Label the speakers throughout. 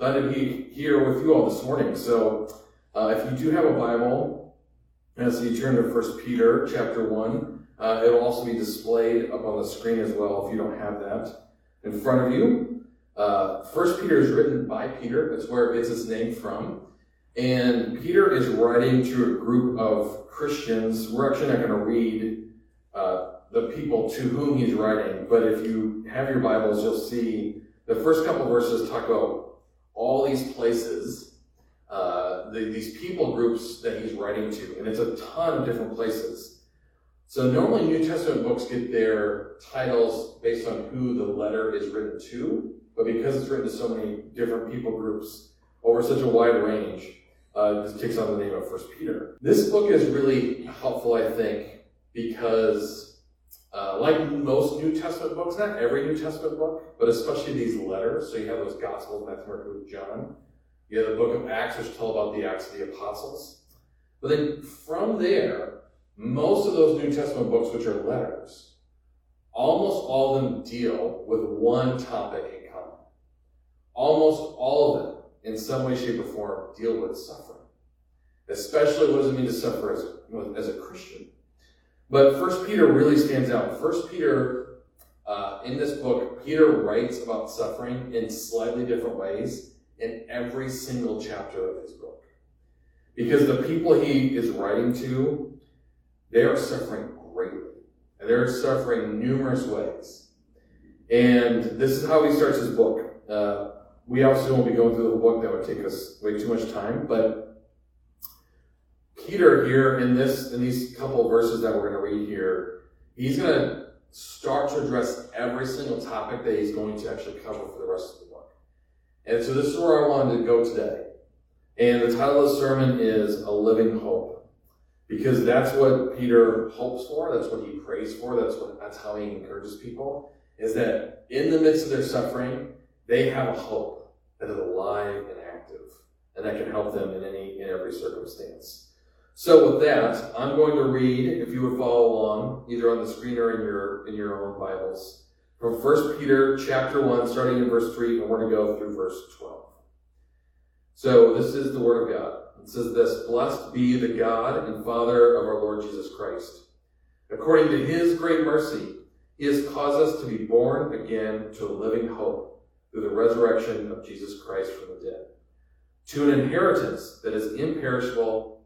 Speaker 1: Glad to be here with you all this morning. So, uh, if you do have a Bible, as you turn to 1 Peter chapter 1, uh, it'll also be displayed up on the screen as well if you don't have that in front of you. Uh, 1 Peter is written by Peter, that's where it gets its name from. And Peter is writing to a group of Christians. We're actually not going to read uh, the people to whom he's writing, but if you have your Bibles, you'll see the first couple verses talk about all these places, uh, the, these people groups that he's writing to, and it's a ton of different places. So normally New Testament books get their titles based on who the letter is written to, but because it's written to so many different people groups over such a wide range, uh, this takes on the name of First Peter. This book is really helpful, I think, because uh, like most New Testament books, not every New Testament book, but especially these letters. So you have those Gospels, Matthew, Mark, Luke, John. You have the book of Acts, which tell about the Acts of the Apostles. But then from there, most of those New Testament books, which are letters, almost all of them deal with one topic in common. Almost all of them in some way, shape, or form deal with suffering. Especially what does it mean to suffer as, as a Christian? But First Peter really stands out. First Peter, uh, in this book, Peter writes about suffering in slightly different ways in every single chapter of his book. Because the people he is writing to, they are suffering greatly. And they're suffering numerous ways. And this is how he starts his book. Uh, we obviously won't be going through the book, that would take us way too much time, but Peter here in this in these couple verses that we're going to read here, he's going to start to address every single topic that he's going to actually cover for the rest of the book. And so this is where I wanted to go today. And the title of the sermon is A Living Hope. Because that's what Peter hopes for, that's what he prays for, that's what that's how he encourages people, is that in the midst of their suffering, they have a hope that is alive and active, and that can help them in any in every circumstance. So with that, I'm going to read, if you would follow along, either on the screen or in your in your own Bibles, from 1 Peter chapter 1, starting in verse 3, and we're going to go through verse 12. So this is the word of God. It says this, Blessed be the God and Father of our Lord Jesus Christ. According to his great mercy, he has caused us to be born again to a living hope through the resurrection of Jesus Christ from the dead, to an inheritance that is imperishable,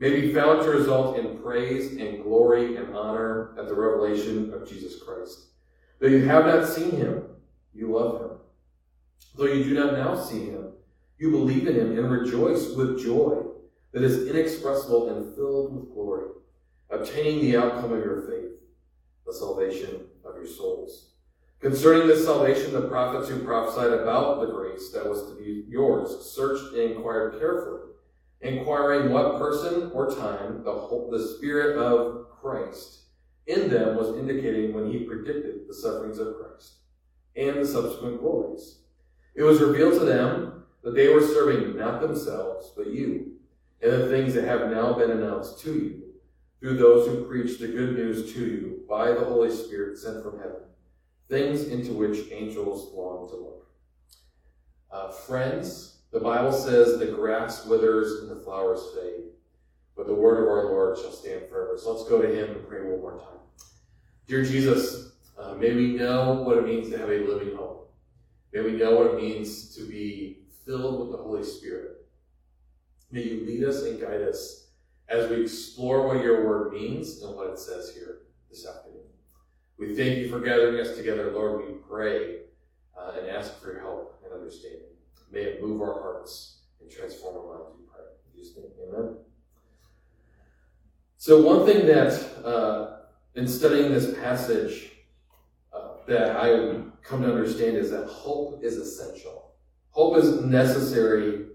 Speaker 1: may be found to result in praise and glory and honor at the revelation of Jesus Christ. Though you have not seen him, you love him. Though you do not now see him, you believe in him and rejoice with joy that is inexpressible and filled with glory, obtaining the outcome of your faith, the salvation of your souls. Concerning this salvation, the prophets who prophesied about the grace that was to be yours searched and inquired carefully inquiring what person or time the, whole, the Spirit of Christ in them was indicating when he predicted the sufferings of Christ and the subsequent glories. It was revealed to them that they were serving not themselves, but you, and the things that have now been announced to you through those who preach the good news to you by the Holy Spirit sent from heaven, things into which angels long to look. Uh, friends, the Bible says the grass withers and the flowers fade, but the word of our Lord shall stand forever. So let's go to him and pray one more time. Dear Jesus, uh, may we know what it means to have a living hope. May we know what it means to be filled with the Holy Spirit. May you lead us and guide us as we explore what your word means and what it says here this afternoon. We thank you for gathering us together, Lord. We pray uh, and ask for your help and understanding. May it move our hearts and transform our lives, we pray. In Jesus' name, amen. So, one thing that, uh, in studying this passage, uh, that I come to understand is that hope is essential. Hope is necessary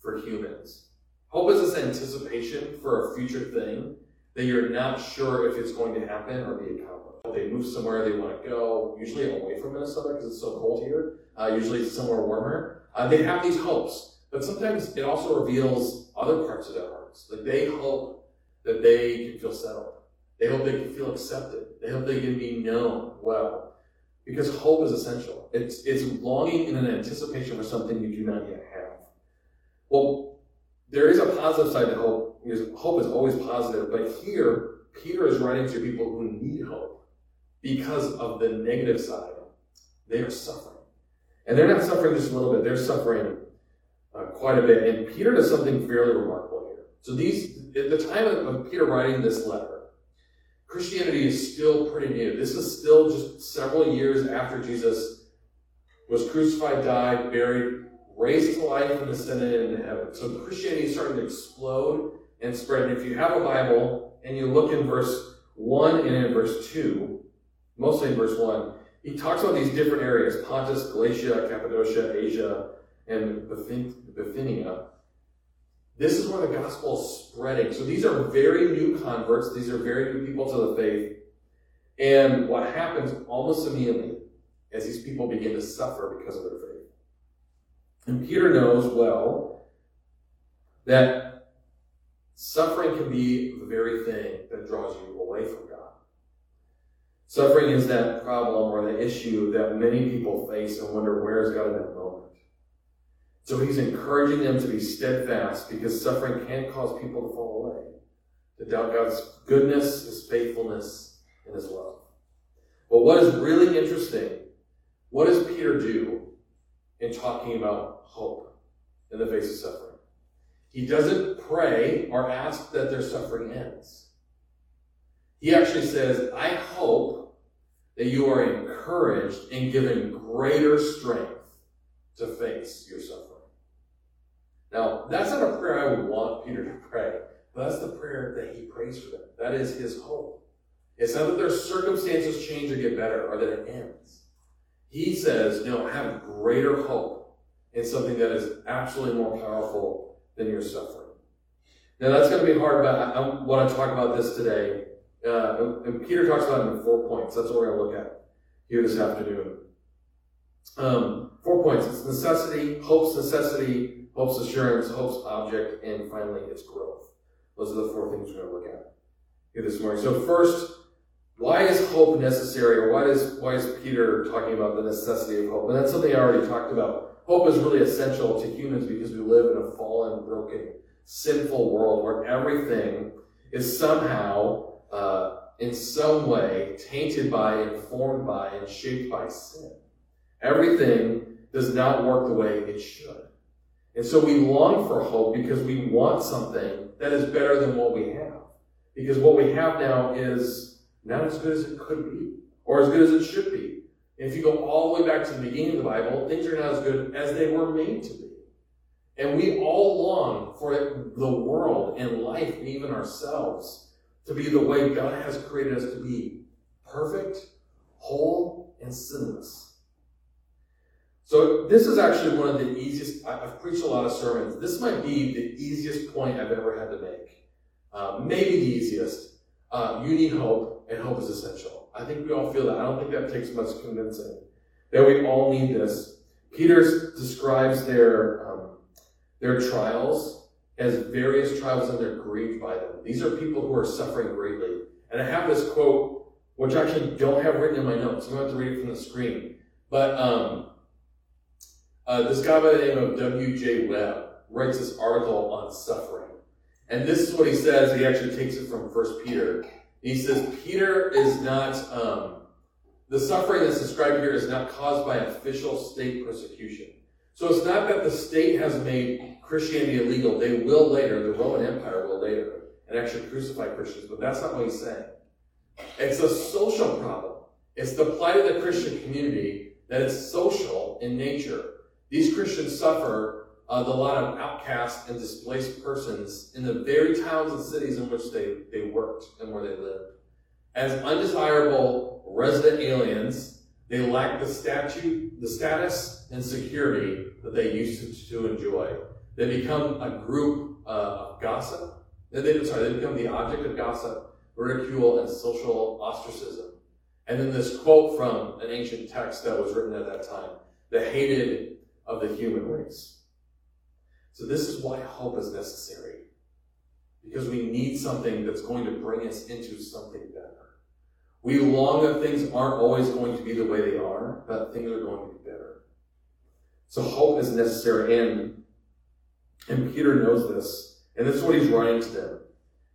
Speaker 1: for humans. Hope is this anticipation for a future thing that you're not sure if it's going to happen or be accomplished. They move somewhere they want to go, usually away from Minnesota because it's so cold here. Uh, usually somewhere warmer. Uh, they have these hopes, but sometimes it also reveals other parts of their hearts. Like they hope that they can feel settled. They hope they can feel accepted. They hope they can be known well. Because hope is essential. It's, it's longing and an anticipation for something you do not yet have. Well, there is a positive side to hope. Because hope is always positive, but here, Peter is writing to people who need hope because of the negative side. They are suffering. And they're not suffering just a little bit, they're suffering uh, quite a bit. And Peter does something fairly remarkable here. So these, at the time of Peter writing this letter, Christianity is still pretty new. This is still just several years after Jesus was crucified, died, buried, raised to life, and ascended into heaven. So Christianity is starting to explode and spread. And if you have a Bible and you look in verse 1 and in verse 2, mostly in verse 1, he talks about these different areas Pontus, Galatia, Cappadocia, Asia, and Bithynia. This is where the gospel is spreading. So these are very new converts. These are very new people to the faith. And what happens almost immediately as these people begin to suffer because of their faith. And Peter knows well that suffering can be the very thing that draws you away from God. Suffering is that problem or the issue that many people face and wonder where is God in that moment. So he's encouraging them to be steadfast because suffering can cause people to fall away, to doubt God's goodness, his faithfulness, and his love. But what is really interesting, what does Peter do in talking about hope in the face of suffering? He doesn't pray or ask that their suffering ends. He actually says, I hope that you are encouraged and given greater strength to face your suffering. Now, that's not a prayer I would want Peter to pray, but that's the prayer that he prays for them. That is his hope. It's not that their circumstances change or get better or that it ends. He says, know, have greater hope in something that is absolutely more powerful than your suffering. Now, that's going to be hard, but I, I want to talk about this today. Uh, and Peter talks about it in four points. That's what we're going to look at here this afternoon. Um, four points. It's necessity, hope's necessity, hope's assurance, hope's object, and finally its growth. Those are the four things we're going to look at here this morning. So first, why is hope necessary, or why is why is Peter talking about the necessity of hope? And that's something I already talked about. Hope is really essential to humans because we live in a fallen, broken, sinful world where everything is somehow, uh, in some way, tainted by, informed by, and shaped by sin. Everything does not work the way it should. And so we long for hope because we want something that is better than what we have. Because what we have now is not as good as it could be, or as good as it should be. If you go all the way back to the beginning of the Bible, things are not as good as they were made to be. And we all long for the world and life and even ourselves to be the way God has created us to be perfect, whole, and sinless. So this is actually one of the easiest, I've preached a lot of sermons. This might be the easiest point I've ever had to make. Uh, maybe the easiest. Uh, you need hope, and hope is essential. I think we all feel that. I don't think that takes much convincing. That we all need this. Peter describes their, um, their trials as various trials and they're grieved by them. These are people who are suffering greatly. And I have this quote, which I actually don't have written in my notes. I'm going to have to read it from the screen. But um, uh, this guy by the name of W.J. Webb writes this article on suffering. And this is what he says. He actually takes it from First Peter. He says, Peter is not, um, the suffering that's described here is not caused by official state persecution. So it's not that the state has made Christianity illegal. They will later, the Roman Empire will later, and actually crucify Christians, but that's not what he's saying. It's a social problem. It's the plight of the Christian community that is social in nature. These Christians suffer uh, the lot of outcast and displaced persons in the very towns and cities in which they, they worked and where they lived. As undesirable resident aliens, they lack the statute, the status and security that they used to, to enjoy. They become a group uh, gossip. They, sorry, they become the object of gossip, ridicule, and social ostracism. And then this quote from an ancient text that was written at that time the hated of the human race. So, this is why hope is necessary. Because we need something that's going to bring us into something better. We long that things aren't always going to be the way they are, but things are going to be better. So, hope is necessary. And, and Peter knows this. And this is what he's writing to them.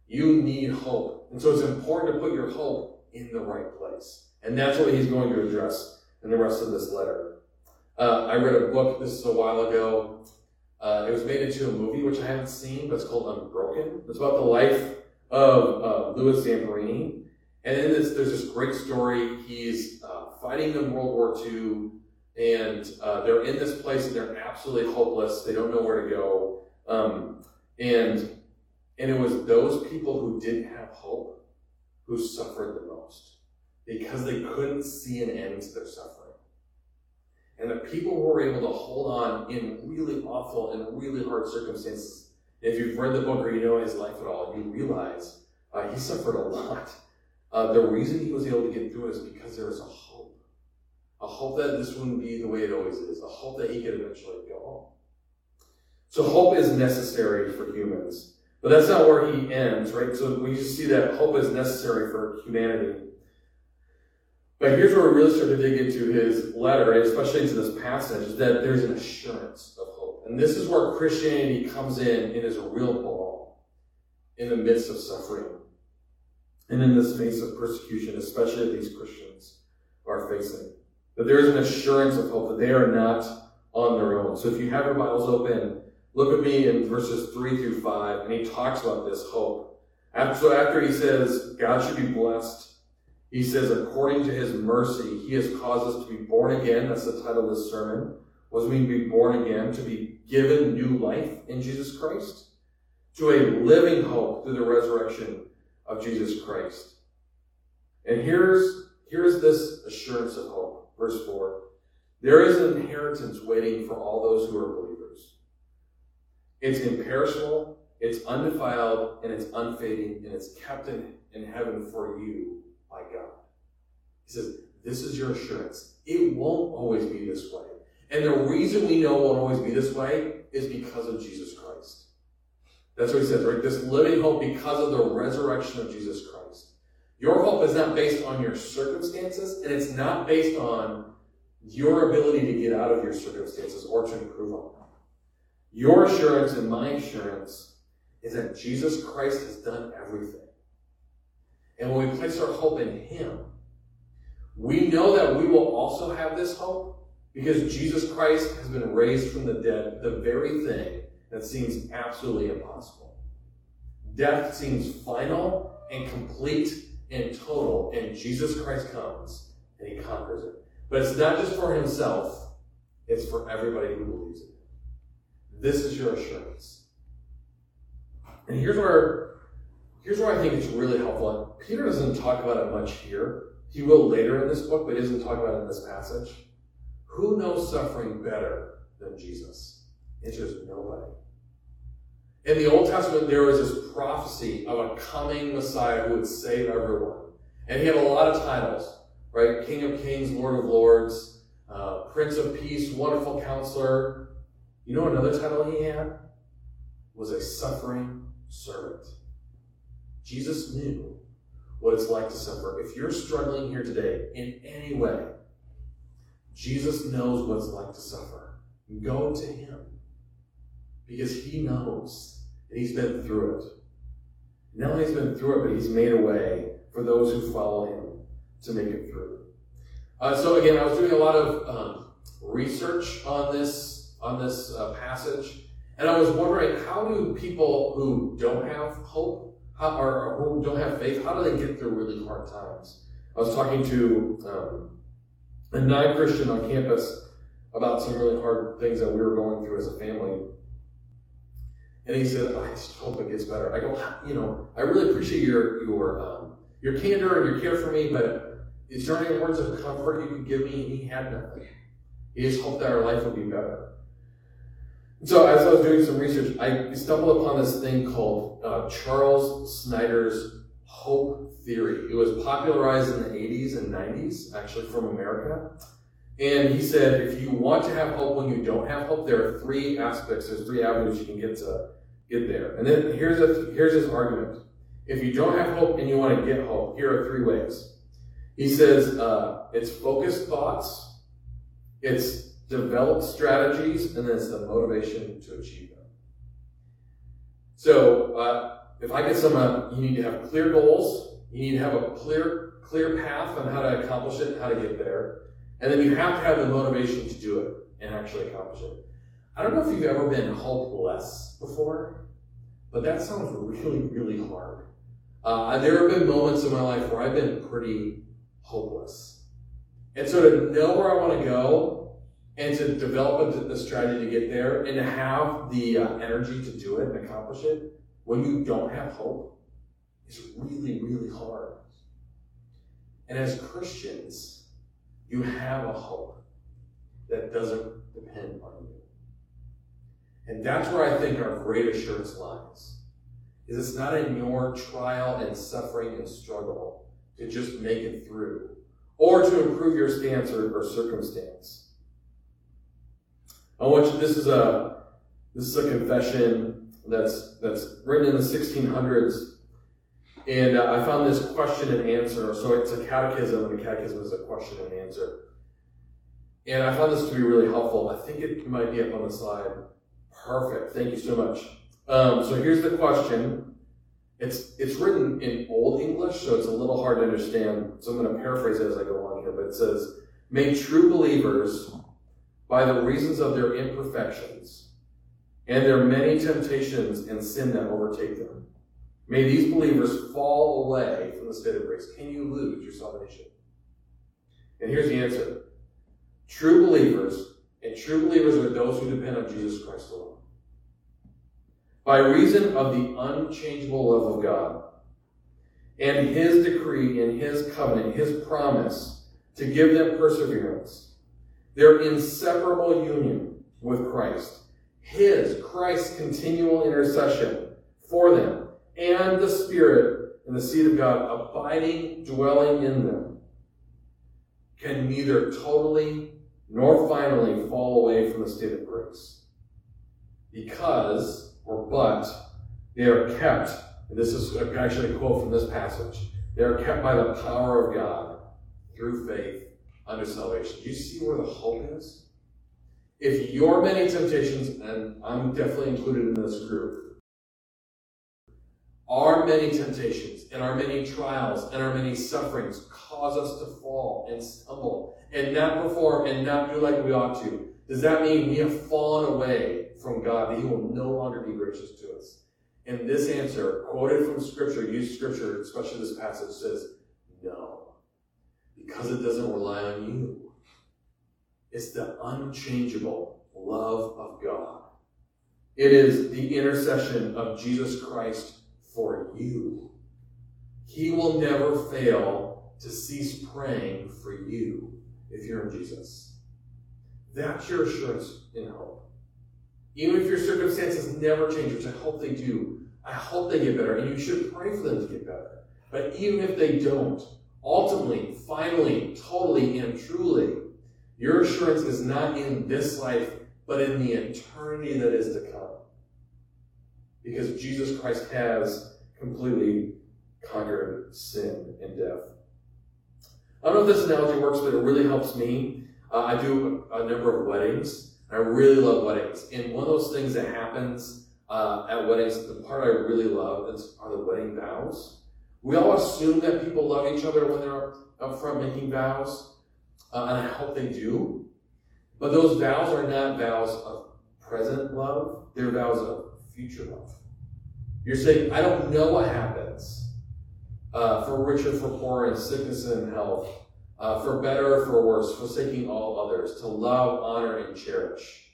Speaker 1: You need hope. And so, it's important to put your hope in the right place. And that's what he's going to address in the rest of this letter. Uh, I read a book, this is a while ago. Uh, it was made into a movie, which I haven't seen, but it's called Unbroken. It's about the life of uh, Louis Zamperini. And in this, there's this great story. He's uh, fighting in World War II, and uh, they're in this place, and they're absolutely hopeless. They don't know where to go. Um, and and it was those people who didn't have hope who suffered the most because they couldn't see an end to their suffering. And the people who were able to hold on in really awful and really hard circumstances, if you've read the book or you know his life at all, you realize uh, he suffered a lot. Uh, the reason he was able to get through is because there was a hope. A hope that this wouldn't be the way it always is. I hope that he could eventually go home. So hope is necessary for humans. But that's not where he ends, right? So we just see that hope is necessary for humanity. But here's where we really start to dig into his letter, especially into this passage, is that there's an assurance of hope. And this is where Christianity comes in and is a real ball in the midst of suffering and in this face of persecution, especially that these Christians are facing. That there is an assurance of hope, that they are not on their own. So if you have your Bibles open, look at me in verses 3 through 5, and he talks about this hope. So after he says, God should be blessed he says, according to his mercy, he has caused us to be born again. That's the title of this sermon. Was we to be born again, to be given new life in Jesus Christ, to a living hope through the resurrection of Jesus Christ. And here's, here's this assurance of hope. Verse 4. There is an inheritance waiting for all those who are believers. It's imperishable, it's undefiled, and it's unfading, and it's kept in, in heaven for you by God. He says, This is your assurance. It won't always be this way. And the reason we know it won't always be this way is because of Jesus Christ. That's what he says, right? This living hope because of the resurrection of Jesus Christ. Your hope is not based on your circumstances, and it's not based on your ability to get out of your circumstances or to improve on them. Your assurance and my assurance is that Jesus Christ has done everything. And when we place our hope in Him, we know that we will also have this hope because Jesus Christ has been raised from the dead, the very thing that seems absolutely impossible. Death seems final and complete and total, and Jesus Christ comes and He conquers it. But it's not just for Himself, it's for everybody who believes it. This is your assurance. And here's where Here's where I think it's really helpful. Peter doesn't talk about it much here. He will later in this book, but he doesn't talk about it in this passage. Who knows suffering better than Jesus? It's just nobody. In the Old Testament, there was this prophecy of a coming Messiah who would save everyone. And he had a lot of titles, right? King of Kings, Lord of Lords, uh, Prince of Peace, Wonderful Counselor. You know another title he had? Was a suffering servant. Jesus knew what it's like to suffer. If you're struggling here today in any way, Jesus knows what it's like to suffer. Go to him because he knows he's been through it. Not only has been through it, but he's made a way for those who follow him to make it through. Uh, so again, I was doing a lot of um, research on this on this uh, passage, and I was wondering how do people who don't have hope how, or, who don't have faith, how do they get through really hard times? I was talking to um, a non-Christian on campus about some really hard things that we were going through as a family. And he said, I just hope it gets better. I go, you know, I really appreciate your your um, your candor and your care for me, but is there any words of comfort you can give me? And he had nothing. He just hoped that our life would be better. So as I was doing some research, I stumbled upon this thing called uh, Charles Snyder's hope theory. It was popularized in the 80s and 90s, actually from America. And he said, if you want to have hope when you don't have hope, there are three aspects, there's three avenues you can get to get there. And then here's a, here's his argument. If you don't have hope and you want to get hope, here are three ways. He says uh, it's focused thoughts, it's developed strategies, and then it's the motivation to achieve them. So uh, if I get some, uh, you need to have clear goals. You need to have a clear, clear path on how to accomplish it, how to get there, and then you have to have the motivation to do it and actually accomplish it. I don't know if you've ever been hopeless before, but that sounds really, really hard. Uh, there have been moments in my life where I've been pretty hopeless. And so to know where I want to go and to develop a, strategy to get there and to have the uh, energy to do it and accomplish it when you don't have hope is really, really hard. And as Christians, you have a hope that doesn't depend on you. And that's where I think our great assurance lies. Is it's not in your trial and suffering and struggle to just make it through or to improve your stance or, or circumstance. I want you, this is a this is a confession that's that's written in the 1600s and uh, I found this question and answer. So it's a catechism, and a catechism is a question and answer. And I found this to be really helpful. I think it might be up on the slide. Perfect. Thank you so much. Um, so here's the question. It's it's written in Old English, so it's a little hard to understand. So I'm going to paraphrase it as I go on here. But it says, "May true believers, by the reasons of their imperfections and their many temptations and sin that overtake them." May these believers fall away from the state of grace. Can you lose your salvation? And here's the answer true believers, and true believers are those who depend on Jesus Christ alone. By reason of the unchangeable love of God and his decree and his covenant, his promise to give them perseverance, their inseparable union with Christ, his, Christ's continual intercession for them, and the Spirit and the seed of God abiding, dwelling in them, can neither totally nor finally fall away from the state of grace. Because, or but, they are kept, and this is actually a quote from this passage, they are kept by the power of God through faith unto salvation. Do you see where the hope is? If your many temptations, and I'm definitely included in this group, our many temptations and our many trials and our many sufferings cause us to fall and stumble and not perform and not do like we ought to. Does that mean we have fallen away from God, that He will no longer be gracious to us? And this answer, quoted from Scripture, used Scripture, especially this passage, says no. Because it doesn't rely on you. It's the unchangeable love of God. It is the intercession of Jesus Christ for you. He will never fail to cease praying for you if you're in Jesus. That's your assurance in hope. Even if your circumstances never change, which I hope they do, I hope they get better, and you should pray for them to get better. But even if they don't, ultimately, finally, totally, and truly, your assurance is not in this life, but in the eternity that is to come because Jesus Christ has completely conquered sin and death. I don't know if this analogy works, but it really helps me. Uh, I do a, a, number of weddings. I really love weddings. And one of those things that happens uh, at weddings, the part I really love is, are the wedding vows. We all assume that people love each other when they're up front making vows, uh, and I hope they do. But those vows are not vows of present love, they're vows of future love. You're saying, I don't know what happens uh, for richer, for poor, in sickness and health, uh, for better or for worse, forsaking all others, to love, honor, and cherish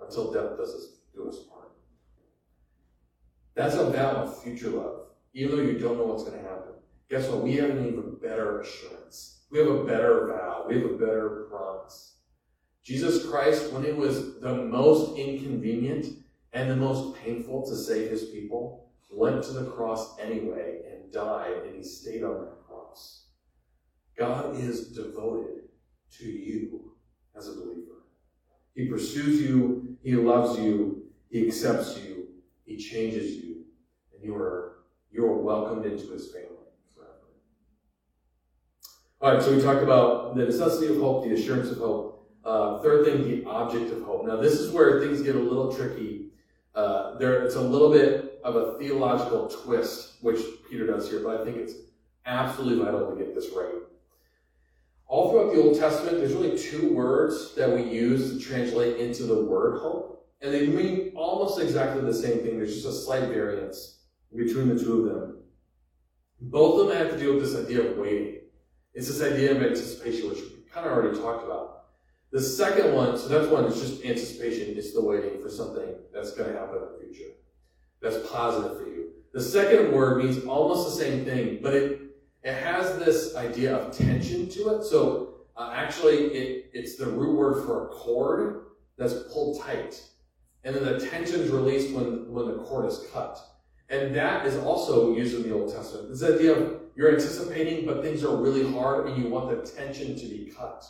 Speaker 1: until death does us do us part. That's a vow of future love, even though you don't know what's going to happen. Guess what? We have an even better assurance. We have a better vow. We have a better promise. Jesus Christ, when it was the most inconvenient and the most painful to save his people, went to the cross anyway and died, and he stayed on that cross. God is devoted to you as a believer. He pursues you, he loves you, he accepts you, he changes you, and you are you are welcomed into his family forever. All right, so we talked about the necessity of hope, the assurance of hope. Uh, third thing, the object of hope. Now, this is where things get a little tricky. Uh, there, it's a little bit of a theological twist, which Peter does here, but I think it's absolutely vital to get this right. All throughout the Old Testament, there's really two words that we use to translate into the word hope, and they mean almost exactly the same thing. There's just a slight variance between the two of them. Both of them have to do with this idea of waiting. It's this idea of anticipation, which we kind of already talked about. The second one, so that's one, it's just anticipation. It's the waiting for something that's going to happen in the future. That's positive for you. The second word means almost the same thing, but it, it has this idea of tension to it. So uh, actually, it, it's the root word for a cord that's pulled tight. And then the tension is released when, when the cord is cut. And that is also used in the Old Testament. This idea of you're anticipating, but things are really hard and you want the tension to be cut.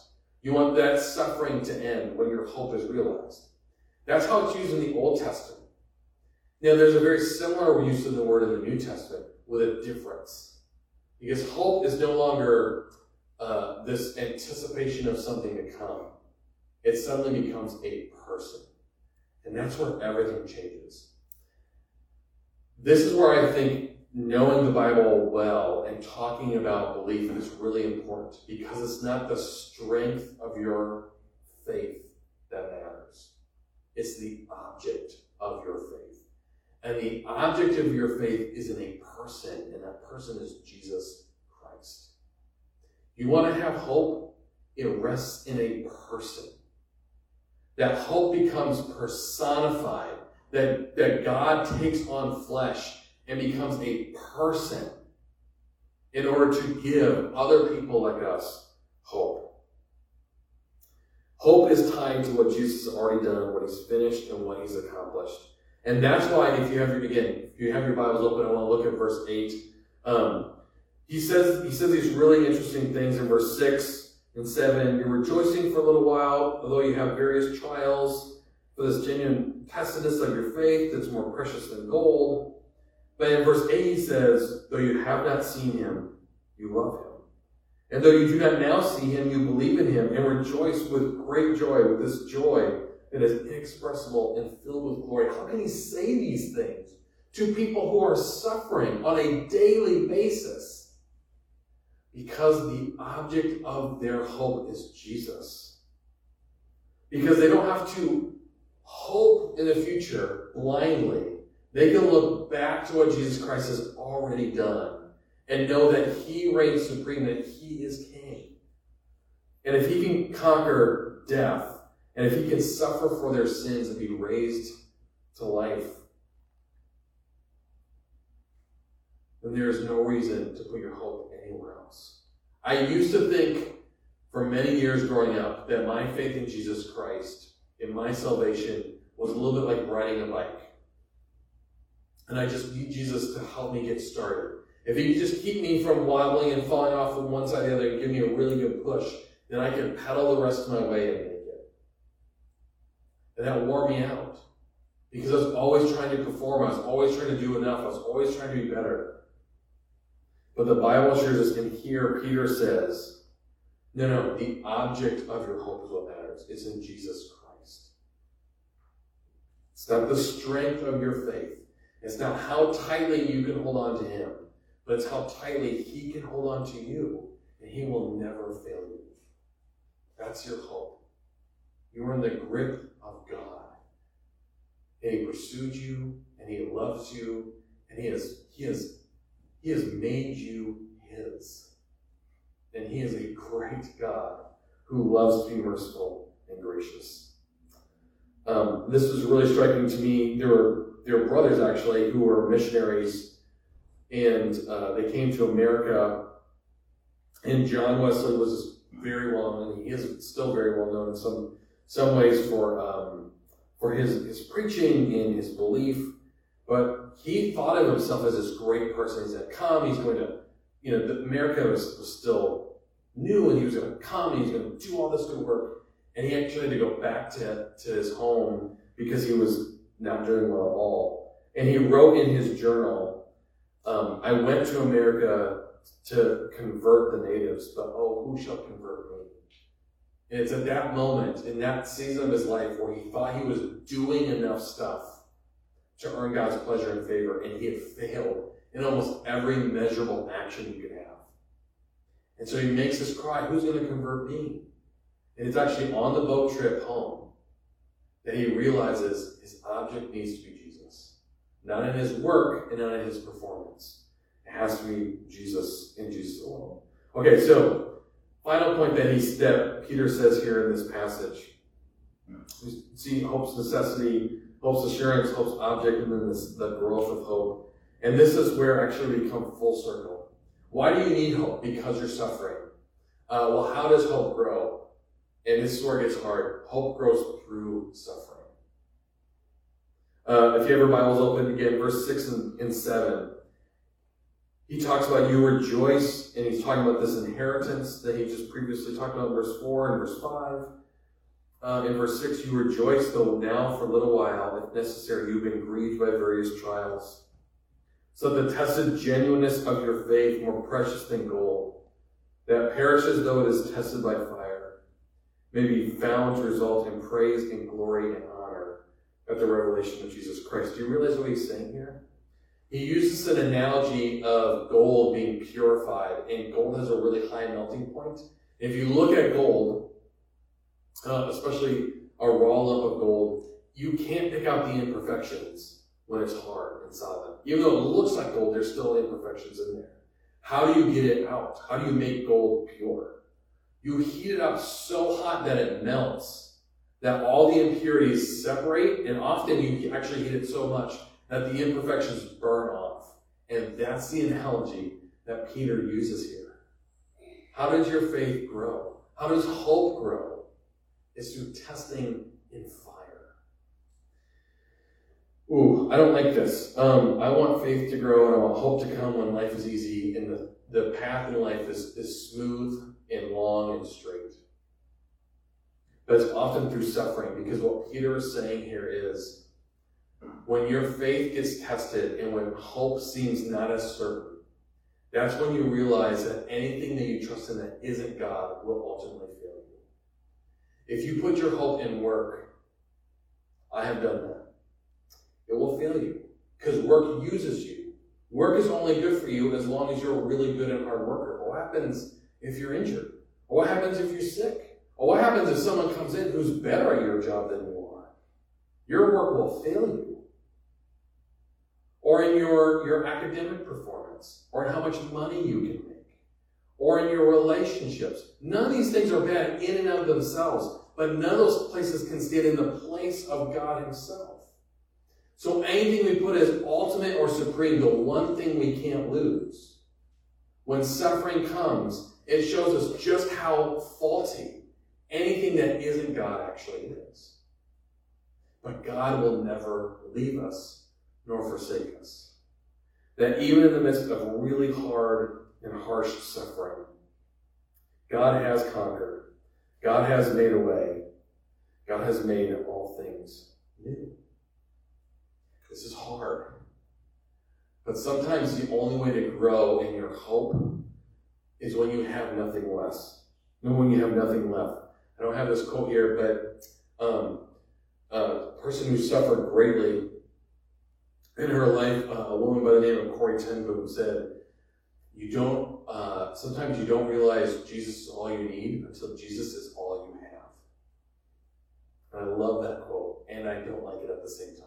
Speaker 1: You want that suffering to end when your hope is realized. That's how it's used in the Old Testament. Now, there's a very similar use of the word in the New Testament with a difference. Because hope is no longer uh, this anticipation of something to come. It suddenly becomes a person. And that's where everything changes. This is where I think knowing the Bible well and talking about belief is really important because it's not the strength of your faith that matters. It's the object of your faith. And the object of your faith is in a person, and that person is Jesus Christ. You want to have hope? It rests in a person. That hope becomes personified, that, that God takes on flesh and becomes a person in order to give other people like us hope. Hope is tied to what Jesus has already done, what he's finished, and what he's accomplished. And that's why, if you have your again, if you have your Bibles open, I want to look at verse eight. Um, he says he says these really interesting things in verse six and seven. You're rejoicing for a little while, although you have various trials, for this genuine testedness of your faith that's more precious than gold but in verse 8 he says, Though you have not seen him, you love him. And though you do not now see him, you believe in him and rejoice with great joy, with this joy that is inexpressible and filled with glory. How can he say these things to people who are suffering on a daily basis? Because the object of their hope is Jesus. Because they don't have to hope in the future blindly they can look back to what Jesus Christ has already done and know that He reigns supreme, that He is King. And if He can conquer death, and if He can suffer for their sins and be raised to life, then there is no reason to put your hope anywhere else. I used to think for many years growing up that my faith in Jesus Christ, in my salvation, was a little bit like riding a bike. And I just need Jesus to help me get started. If he just keep me from wobbling and falling off from one side to the other and give me a really good push, then I can pedal the rest of my way and make it. And that wore me out. Because I was always trying to perform. I was always trying to do enough. I was always trying to be better. But the Bible assures us, and here Peter says, no, no, the object of your hope is what matters. It's in Jesus Christ. It's not the strength of your faith. It's not how tightly you can hold on to him, but it's how tightly he can hold on to you, and he will never fail you. That's your hope. You are in the grip of God. And he pursued you, and he loves you, and he has, he has, he has made you his. And he is a great God who loves to be merciful and gracious. Um, this was really striking to me. There were their brothers actually who were missionaries, and uh, they came to America. And John Wesley was very well known. He is still very well known in some some ways for um, for his his preaching and his belief, but he thought of himself as this great person. He's going to come. He's going to, you know, the, America was, was still new, and he was going to come. And he was going to do all this good work, and he actually had to go back to to his home because he was not doing well at all. And he wrote in his journal, um, "I went to America." To convert the natives, but oh, who shall convert me? And it's at that moment, in that season of his life, where he thought he was doing enough stuff to earn God's pleasure and favor, and he had failed in almost every measurable action you could have. And so he makes this cry, who's going to convert me? And it's actually on the boat trip home that he realizes his object needs to be Jesus. Not in his work and not in his performance. It has to be Jesus and Jesus alone. Okay, so Final point that he that Peter says here in this passage. We see hope's necessity, hope's assurance, hope's object, and then this, the growth of hope. And this is where actually we come full circle. Why do you need hope? Because you're suffering. Uh, well, how does hope grow? And this is where it gets hard. Hope grows through suffering. Uh, if you have your Bibles open again, verse 6 and, and 7 he talks about you rejoice, and he's talking about this inheritance that he just previously talked about in verse 4 and verse 5. Uh, in verse 6, you rejoice, though now for a little while, if necessary, you've been grieved by various trials. So the tested genuineness of your faith, more precious than gold, that perishes though it is tested by fire, may be found to result in praise and glory and honor at the revelation of Jesus Christ. Do you realize what he's saying here? He uses an analogy of gold being purified, and gold has a really high melting point. If you look at gold, uh, especially a raw lump of gold, you can't pick out the imperfections when it's hard and solid. Even though it looks like gold, there's still imperfections in there. How do you get it out? How do you make gold pure? You heat it up so hot that it melts, that all the impurities separate, and often you actually heat it so much that the imperfections burn off. And that's the analogy that Peter uses here. How does your faith grow? How does hope grow? It's through testing in fire. Ooh, I don't like this. Um, I want faith to grow and I want hope to come when life is easy and the, the path in life is, is smooth and long and straight. But it's often through suffering because what Peter is saying here is when your faith gets tested and when hope seems not as certain, that's when you realize that anything that you trust in that isn't God will ultimately fail you. If you put your hope in work, I have done that. It will fail you because work uses you. Work is only good for you as long as you're a really good and hard worker. What happens if you're injured? Or what happens if you're sick? Or what happens if someone comes in who's better at your job than you are? Your work will fail you or in your, your academic performance, or in how much money you can make, or in your relationships. None of these things are bad in and of themselves, but none of those places can stand in the place of God Himself. So anything we put as ultimate or supreme, the one thing we can't lose, when suffering comes, it shows us just how faulty anything that isn't God actually is. But God will never leave us nor forsake us. That even in the midst of really hard and harsh suffering, God has conquered. God has made a way. God has made all things new. This is hard. But sometimes the only way to grow in your hope is when you have nothing less. And when you have nothing left. I don't have this quote here, but um, a person who suffered greatly in her life, uh, a woman by the name of Corrie ten Boom said, "You don't. Uh, sometimes you don't realize Jesus is all you need until Jesus is all you have." And I love that quote, and I don't like it at the same time.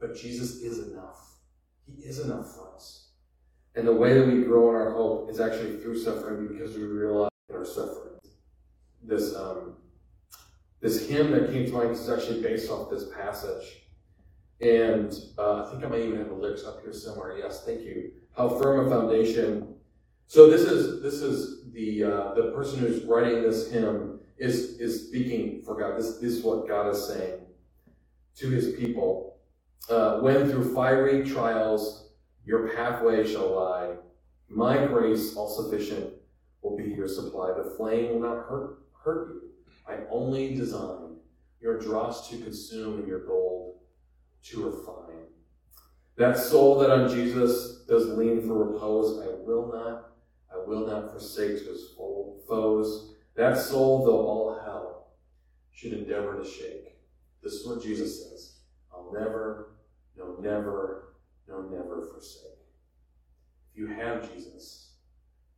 Speaker 1: But Jesus is enough. He is enough for us. And the way that we grow in our hope is actually through suffering because we realize our suffering. This um, this hymn that came to mind is actually based off this passage. And uh, I think I might even have the lyrics up here somewhere. Yes, thank you. How firm a foundation. So this is this is the uh, the person who's writing this hymn is, is speaking for God. This, this is what God is saying to his people. Uh, when through fiery trials your pathway shall lie, my grace, all sufficient, will be your supply. The flame will not hurt, hurt you. I only design your dross to consume and your gold to refine. That soul that on Jesus does lean for repose, I will not, I will not forsake to his foes. That soul, though all hell should endeavor to shake. This is what Jesus says. I'll never, no, never, no, never forsake. If you have Jesus,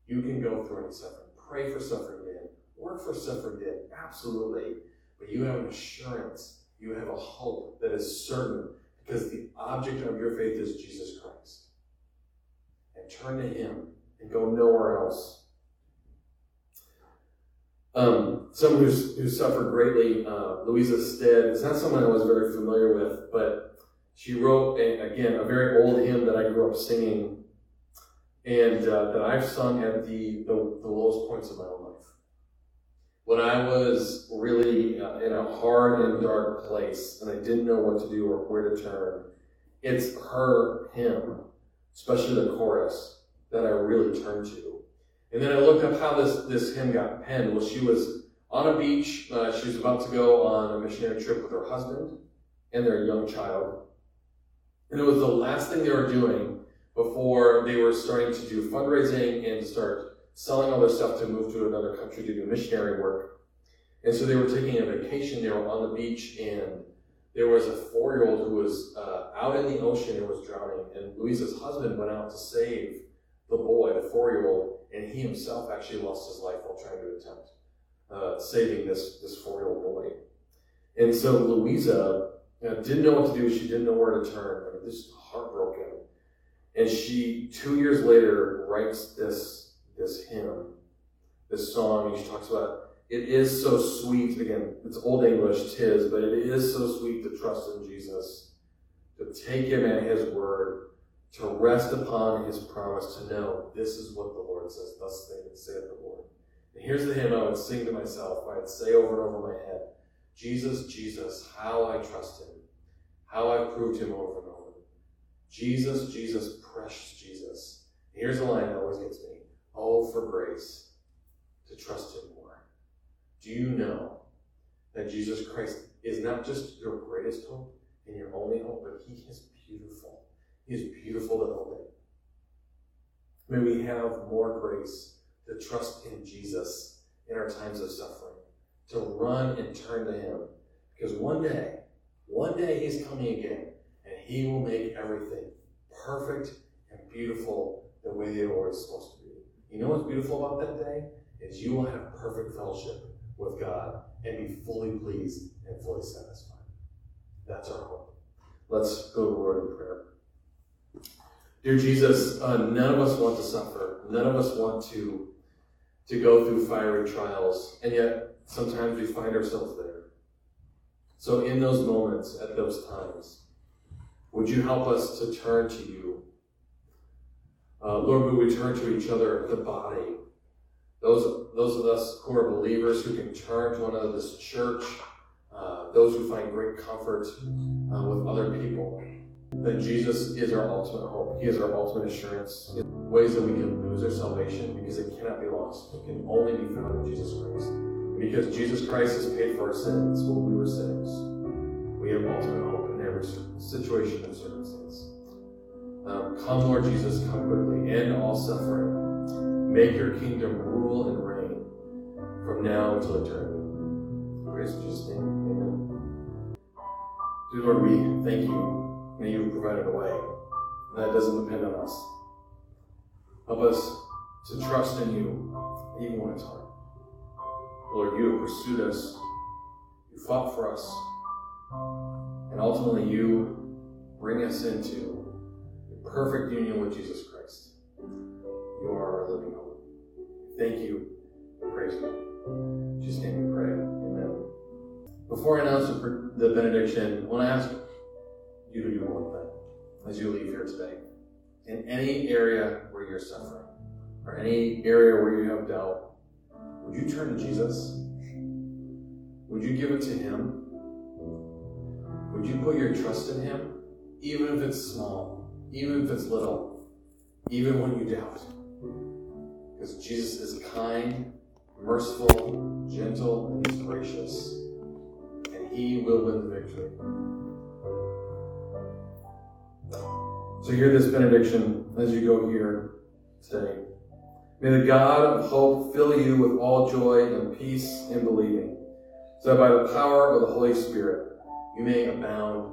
Speaker 1: you can go through any suffering. Pray for suffering dead. Work for suffering dead. Absolutely. But you have an assurance. You have a hope that is certain because the object of your faith is Jesus Christ. And turn to Him and go nowhere else. Um, someone who's, who suffered greatly, uh, Louisa Stead, is not someone I was very familiar with, but she wrote, a, again, a very old hymn that I grew up singing and uh, that I've sung at the, the, the, lowest points of my own life. When I was really uh, in a hard and dark place and I didn't know what to do or where to turn, it's her hymn, especially the chorus, that I really turned to. And then I looked up how this, this hymn got penned. Well, she was on a beach. Uh, she was about to go on a missionary trip with her husband and their young child. And it was the last thing they were doing before they were starting to do fundraising and start selling all their stuff to move to another country to do missionary work. And so they were taking a vacation. They were on the beach, and there was a four year old who was uh, out in the ocean and was drowning. And Louisa's husband went out to save the boy, the four year old, and he himself actually lost his life while trying to attempt uh, saving this, this four year old boy. And so Louisa uh, didn't know what to do. She didn't know where to turn. Just heartbroken. And she, two years later, writes this, this hymn, this song, and she talks about it is so sweet. Again, it's Old English, tis, but it is so sweet to trust in Jesus, to take him at his word, to rest upon his promise, to know this is what the Lord says, thus saith the Lord. And here's the hymn I would sing to myself. I would say over and over my head, Jesus, Jesus, how I trust him, how I proved him over and over. Jesus, Jesus, precious Jesus. Here's a line that always gets me. Oh, for grace to trust him more. Do you know that Jesus Christ is not just your greatest hope and your only hope, but he is beautiful. He is beautiful to open. May we have more grace to trust in Jesus in our times of suffering, to run and turn to Him. Because one day, one day He's coming again, He will make everything perfect and beautiful the way they were supposed to be. You know what's beautiful about that day? Is you will have perfect fellowship with God and be fully pleased and fully satisfied. That's our hope. Let's go to Lord in prayer. Dear Jesus, uh, none of us want to suffer. None of us want to, to go through fiery trials, and yet sometimes we find ourselves there. So, in those moments, at those times, would you help us to turn to you? Uh, Lord, would we turn to each other, the body? Those, those of us who are believers who can turn to one another, this church, uh, those who find great comfort uh, with other people that Jesus is our ultimate hope. He is our ultimate assurance. In ways that we can lose our salvation because it cannot be lost. It can only be found in Jesus Christ. Because Jesus Christ has paid for our sins when we were sinners, we have ultimate hope every situation and circumstance. Um, come, Lord Jesus, come quickly. End all suffering. Make your kingdom rule and reign from now until eternity. Praise Jesus' name. Amen. Dear Lord, we thank you May you provide a way. That doesn't depend on us. Help us to trust in you, even when it's hard. Lord, you have pursued us. You fought for us. And ultimately, you bring us into the perfect union with Jesus Christ. You are our living hope. Thank you. Praise God. In Jesus' name we pray. Amen. Before I announce the benediction, I want to ask you to do one thing as you leave here today. In any area where you're suffering, or any area where you have doubt, would you turn to Jesus? Would you give it to Him? Would you put your trust in Him? Even if it's small, even if it's little, even when you doubt. Because Jesus is kind, merciful, gentle, and He's gracious. And He will win the victory. So hear this benediction as you go here today. May the God of hope fill you with all joy and peace in believing, so that by the power of the Holy Spirit you may abound